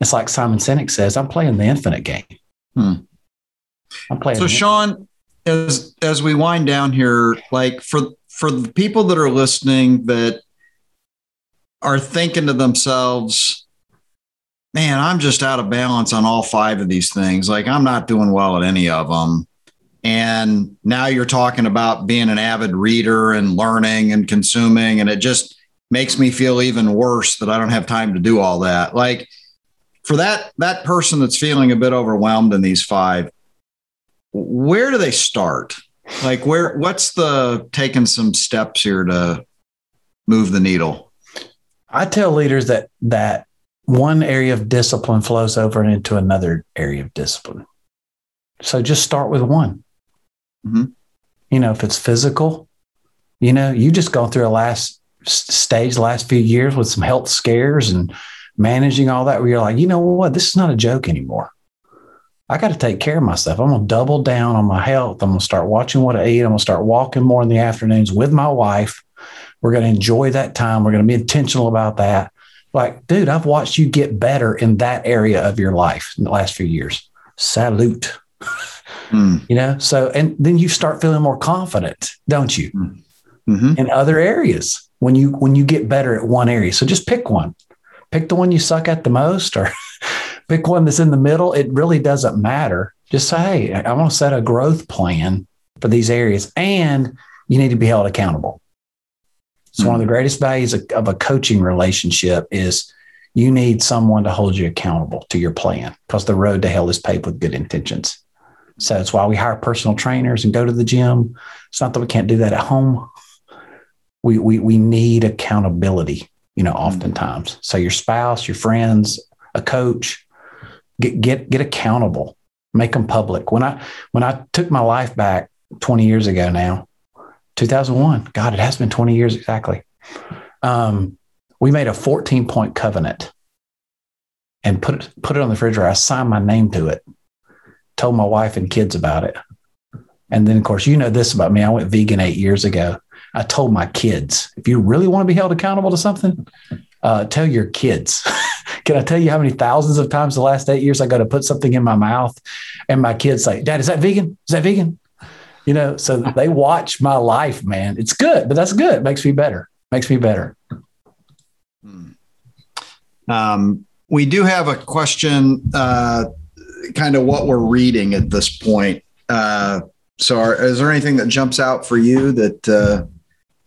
[SPEAKER 1] It's like Simon Sinek says, I'm playing the infinite game. Hmm.
[SPEAKER 2] I'm playing. So, Shawn, as as we wind down here, like for for the people that are listening that are thinking to themselves, man, I'm just out of balance on all five of these things. Like I'm not doing well at any of them. And now you're talking about being an avid reader and learning and consuming, and it just makes me feel even worse that I don't have time to do all that. Like for that that person that's feeling a bit overwhelmed in these five, where do they start? Like where what's the taking some steps here to move the needle?
[SPEAKER 1] I tell leaders that that one area of discipline flows over into another area of discipline. So just start with one. Mm-hmm. You know, if it's physical, you know, you just gone through a last stage last few years with some health scares and managing all that where you're like, you know what, this is not a joke anymore. I got to take care of myself. I'm to double down on my health. I'm to start watching what I eat. I'm to start walking more in the afternoons with my wife. We're to enjoy that time. We're to be intentional about that. Like, dude, I've watched you get better in that area of your life in the last few years. Salute. Mm. You know, so, and then you start feeling more confident, don't you? Hmm. Mm-hmm. In other areas when you when you get better at one area. So just pick one. Pick the one you suck at the most or pick one that's in the middle. It really doesn't matter. Just say, hey, I want to set a growth plan for these areas and you need to be held accountable. So mm-hmm. one of the greatest values of, of a coaching relationship is you need someone to hold you accountable to your plan because the road to hell is paved with good intentions. So it's why we hire personal trainers and go to the gym. It's not that we can't do that at home. We we we need accountability you know mm-hmm. oftentimes. So your spouse your friends a coach get get get accountable. Make them public. When i when i took my life back 20 years ago now 2001 god it has been 20 years exactly. Um, we made a 14 point covenant and put it put it on the refrigerator. I signed my name to it told my wife and kids about it and then of course you know this about me i went vegan eight years ago I told my kids, if you really want to be held accountable to something, uh, tell your kids. Can I tell you how many thousands of times the last eight years I got to put something in my mouth and my kids say, Dad, is that vegan? Is that vegan? You know, so they watch my life, man. It's good, but that's good. It makes me better. Makes me better.
[SPEAKER 2] Hmm. Um, we do have a question, uh, kind of what we're reading at this point. Uh, so, are, is there anything that jumps out for you that uh,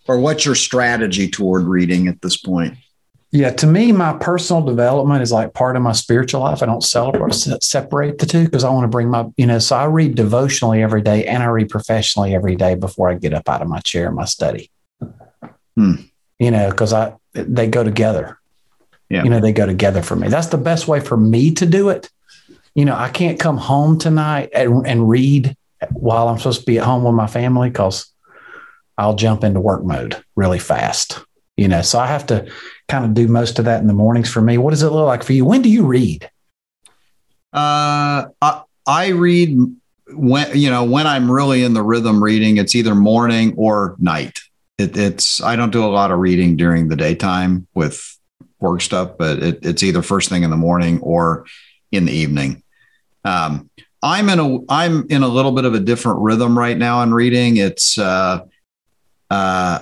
[SPEAKER 2] or what's your strategy toward reading at this point?
[SPEAKER 1] Yeah, to me, my personal development is like part of my spiritual life. I don't celebrate, separate the two because I want to bring my, you know, so I read devotionally every day and I read professionally every day before I get up out of my chair in my study. Hmm. You know, because I they go together. Yeah. You know, they go together for me. That's the best way for me to do it. You know, I can't come home tonight and, and read while I'm supposed to be at home with my family because I'll jump into work mode really fast. You know, so I have to kind of do most of that in the mornings for me. What does it look like for you? When do you read?
[SPEAKER 2] Uh, I, I read when you know when I'm really in the rhythm reading. It's either morning or night. It, it's I don't do a lot of reading during the daytime with work stuff, but it, it's either first thing in the morning or in the evening. Um, I'm in a I'm in a little bit of a different rhythm right now in reading. It's uh, uh,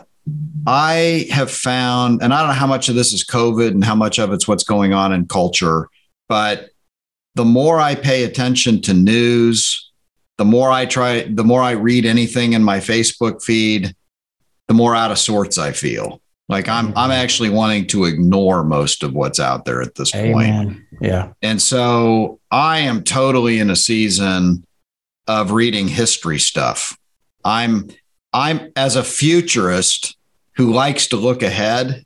[SPEAKER 2] I have found, and I don't know how much of this is COVID and how much of it's what's going on in culture, but the more I pay attention to news, the more I try, the more I read anything in my Facebook feed, the more out of sorts I feel. Like I'm, I'm mm-hmm. actually wanting to ignore most of what's out there at this Amen. point.
[SPEAKER 1] Yeah.
[SPEAKER 2] And so I am totally in a season of reading history stuff. I'm I'm as a futurist who likes to look ahead,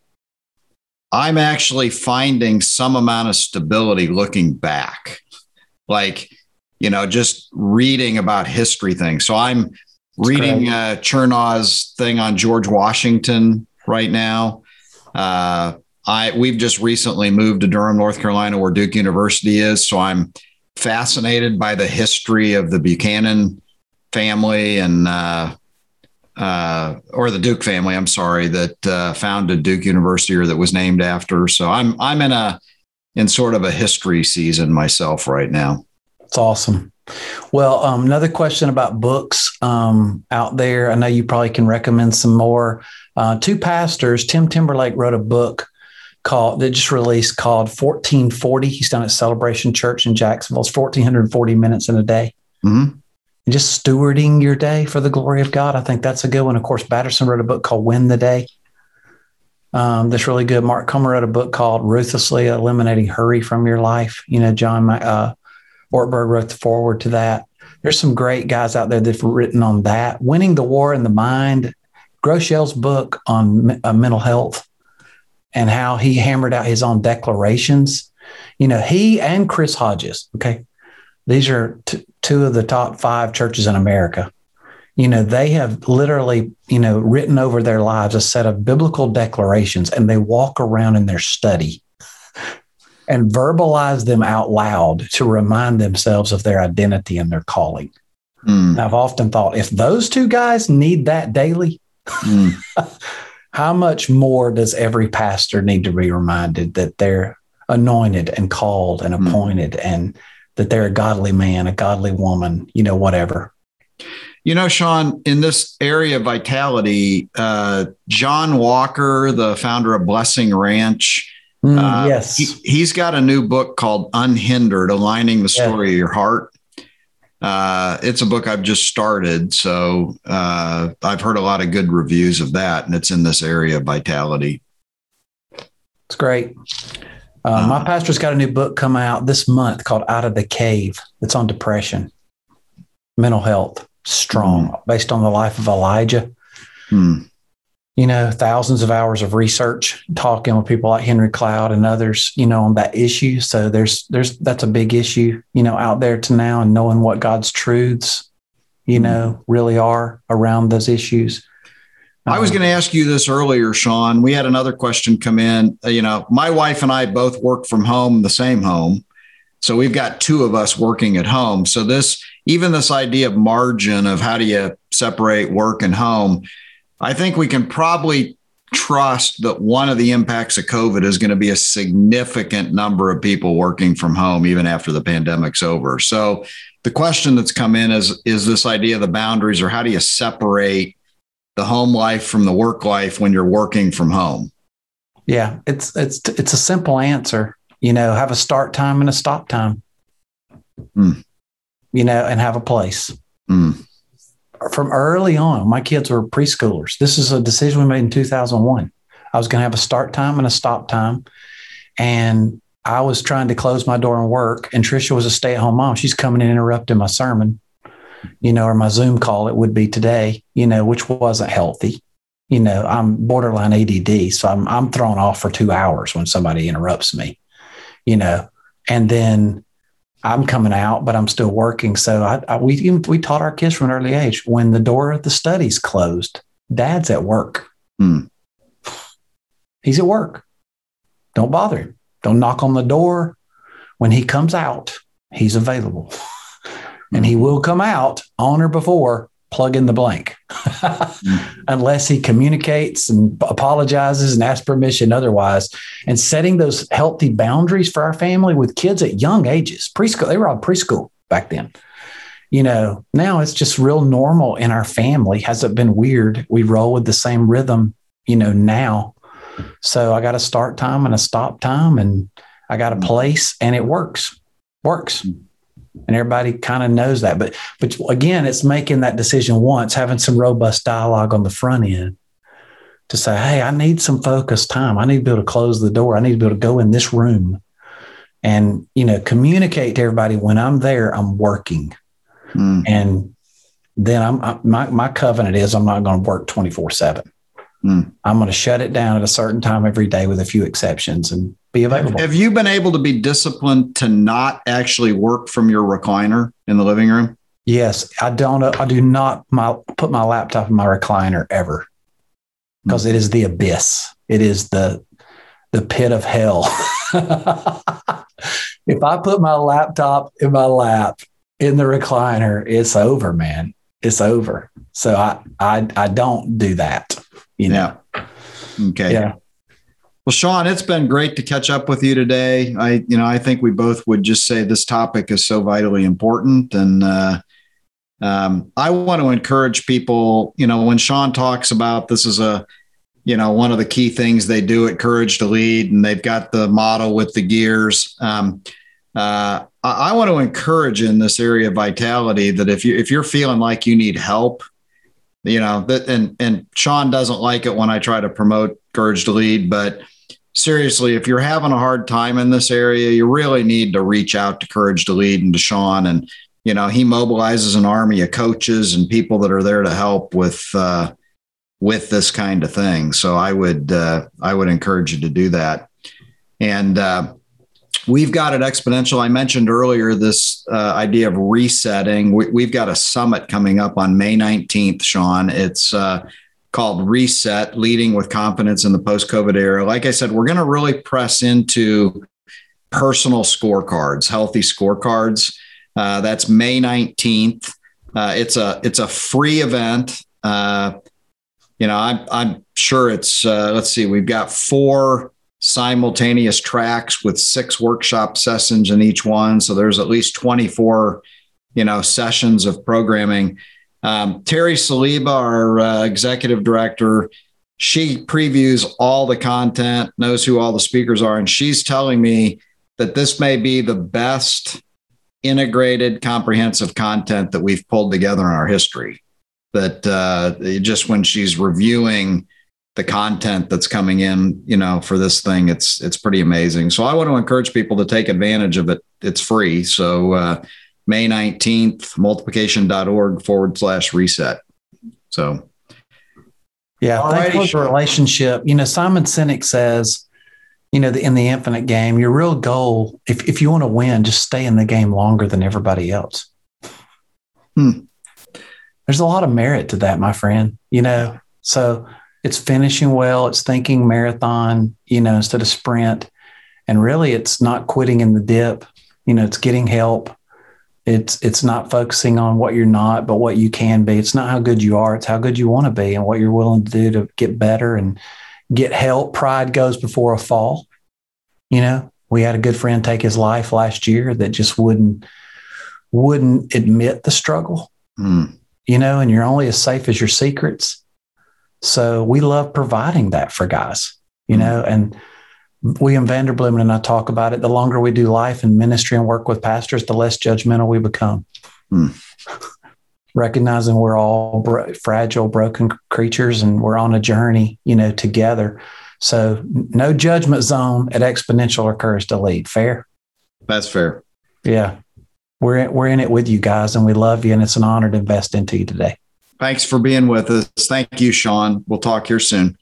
[SPEAKER 2] I'm actually finding some amount of stability looking back. Like, you know, just reading about history things. So I'm reading uh, Chernow's thing on George Washington right now. Uh, I we've just recently moved to Durham, North Carolina, where Duke University is. So I'm fascinated by the history of the Buchanan family and uh, uh, or the Duke family. I'm sorry that uh, founded Duke University or that was named after. So I'm I'm in a in sort of a history season myself right now.
[SPEAKER 1] It's awesome. Well, um, another question about books um, out there. I know you probably can recommend some more. Uh, two pastors, Tim Timberlake wrote a book called that just released called 1440. He's done at Celebration Church in Jacksonville. It's 1440 minutes in a day. Mm-hmm. And just stewarding your day for the glory of God. I think that's a good one. Of course, Batterson wrote a book called Win the Day. Um, that's really good. Mark Comer wrote a book called Ruthlessly Eliminating Hurry from Your Life. You know, John uh, Ortberg wrote the forward to that. There's some great guys out there that've written on that. Winning the War in the Mind. Groeschel's book on uh, mental health and how he hammered out his own declarations. You know, he and Chris Hodges, okay, these are t- two of the top five churches in America you know, they have literally, you know, written over their lives a set of biblical declarations and they walk around in their study and verbalize them out loud to remind themselves of their identity and their calling. Mm. I've often thought if those two guys need that daily, mm. how much more does every pastor need to be reminded that they're anointed and called and hmm. appointed mm. and that they're a godly man, a godly woman, you know, whatever.
[SPEAKER 2] You know, Shawn, in this area of vitality, uh, John Walker, the founder of Blessing Ranch,
[SPEAKER 1] mm, uh, yes,
[SPEAKER 2] he, has got a new book called Unhindered: Aligning the Story yeah. of Your Heart. Uh, it's a book I've just started, so uh, I've heard a lot of good reviews of that, and it's in this area of vitality.
[SPEAKER 1] It's great. Uh, my uh, pastor's got a new book coming out this month called Out of the Cave. It's on depression, mental health strong mm. based on the life of Elijah. Mm. You know, thousands of hours of research, talking with people like Henry Cloud and others, you know, on that issue. So there's there's that's a big issue, you know, out there to now and knowing what God's truths, you mm. know, really are around those issues.
[SPEAKER 2] I was um, going to ask you this earlier, Shawn. We had another question come in. Uh, you know, my wife and I both work from home, the same home. So we've got two of us working at home. So this, even this idea of margin of how do you separate work and home, I think we can probably trust that one of the impacts of COVID is going to be a significant number of people working from home even after the pandemic's over. So the question that's come in is is this idea of the boundaries or how do you separate the home life from the work life when you're working from home?
[SPEAKER 1] Yeah, it's it's it's a simple answer you know, have a start time and a stop time, mm. you know, and have a place. Mm. From early on, my kids were preschoolers. This is a decision we made in 2001. I was going to have a start time and a stop time. And I was trying to close my door and work. And Trisha was a stay at home mom. She's coming in interrupting my sermon, you know, or my Zoom call, it would be today, you know, which wasn't healthy. You know, I'm borderline ADD. So I'm, I'm thrown off for two hours when somebody interrupts me you know, and then I'm coming out, but I'm still working. So I, I, we we taught our kids from an early age when the door of the studies closed, dad's at work. Mm. He's at work. Don't bother him. Don't knock on the door. When he comes out, he's available. and he will come out on or before plug in the blank. Unless he communicates and apologizes and asks permission otherwise. And setting those healthy boundaries for our family with kids at young ages preschool they were all preschool back then. You know now it's just real normal in our family. Has it been weird. We roll with the same rhythm you know now. So i got a start time and a stop time and i got a mm-hmm. place and it works works. Mm-hmm and everybody kind of knows that. But but again, it's making that decision once, having some robust dialogue on the front end to say, hey, I need some focused time. I need to be able to close the door. I need to be able to go in this room and you know communicate to everybody when I'm there, I'm working. Mm. And then I'm I, my my covenant is I'm not going to work 24 7. Mm. I'm going to shut it down at a certain time every day with a few exceptions and be available.
[SPEAKER 2] Have you been able to be disciplined to not actually work from your recliner in the living room?
[SPEAKER 1] Yes, I don't. I do not my, put my laptop in my recliner ever. because it is the abyss. It is the the pit of hell. if I put my laptop in my lap in the recliner, it's over, man. It's over. So I I I don't do that. You know.
[SPEAKER 2] Yeah. Okay. Yeah. Well, Shawn, it's been great to catch up with you today. I, you know, I think we both would just say this topic is so vitally important, and uh, um, I want to encourage people. You know, when Shawn talks about this is a, you know, one of the key things they do at Courage to Lead, and they've got the model with the gears. Um, uh, I, I want to encourage in this area of vitality that if you if you're feeling like you need help, you know that and and Shawn doesn't like it when I try to promote Courage to Lead, but seriously, if you're having a hard time in this area, you really need to reach out to Courage to Lead and to Shawn. And, you know, he mobilizes an army of coaches and people that are there to help with, uh, with this kind of thing. So I would, uh, I would encourage you to do that. And, uh, we've got at Exponential. I mentioned earlier this uh, idea of resetting. We, have got a summit coming up on May 19th, Shawn. It's uh, called Reset Leading with Confidence in the Post COVID Era. Like I said, we're going to really press into personal scorecards, healthy scorecards. Uh, that's May 19th. Uh, it's a it's a free event. Uh, you know, I'm I'm sure it's uh, let's see, we've got four simultaneous tracks with six workshop sessions in each one. So there's at least 24, you know, sessions of programming. Um, Terry Saliba, our uh, executive director, she previews all the content, knows who all the speakers are, and she's telling me that this may be the best integrated, comprehensive content that we've pulled together in our history. That uh, just when she's reviewing the content that's coming in, you know, for this thing, it's it's pretty amazing. So I want to encourage people to take advantage of it. It's free. So uh, May 19th, multiplication.org forward slash reset. So,
[SPEAKER 1] yeah, thankfully for relationship. You know, Simon Sinek says, you know, the, in the infinite game, your real goal, if, if you want to win, just stay in the game longer than everybody else. Hmm. There's a lot of merit to that, my friend. You know, so it's finishing well, it's thinking marathon, you know, instead of sprint. And really, it's not quitting in the dip. You know, it's getting help it's it's not focusing on what you're not, but what you can be. It's not how good you are, it's how good you want to be and what you're willing to do to get better and get help. Pride goes before a fall. You know, we had a good friend take his life last year that just wouldn't wouldn't admit the struggle. Mm. You know, and you're only as safe as your secrets. So we love providing that for guys, you mm. know, and William Vanderbloemen and I talk about it. The longer we do life and ministry and work with pastors, the less judgmental we become. Hmm. Recognizing we're all bro- fragile, broken creatures and we're on a journey, you know, together. So no judgment zone at exponential or courage to lead. Fair?
[SPEAKER 2] That's fair.
[SPEAKER 1] Yeah. We're in, we're in it with you guys and we love you and it's an honor to invest into you today.
[SPEAKER 2] Thanks for being with us. Thank you, Shawn. We'll talk here soon.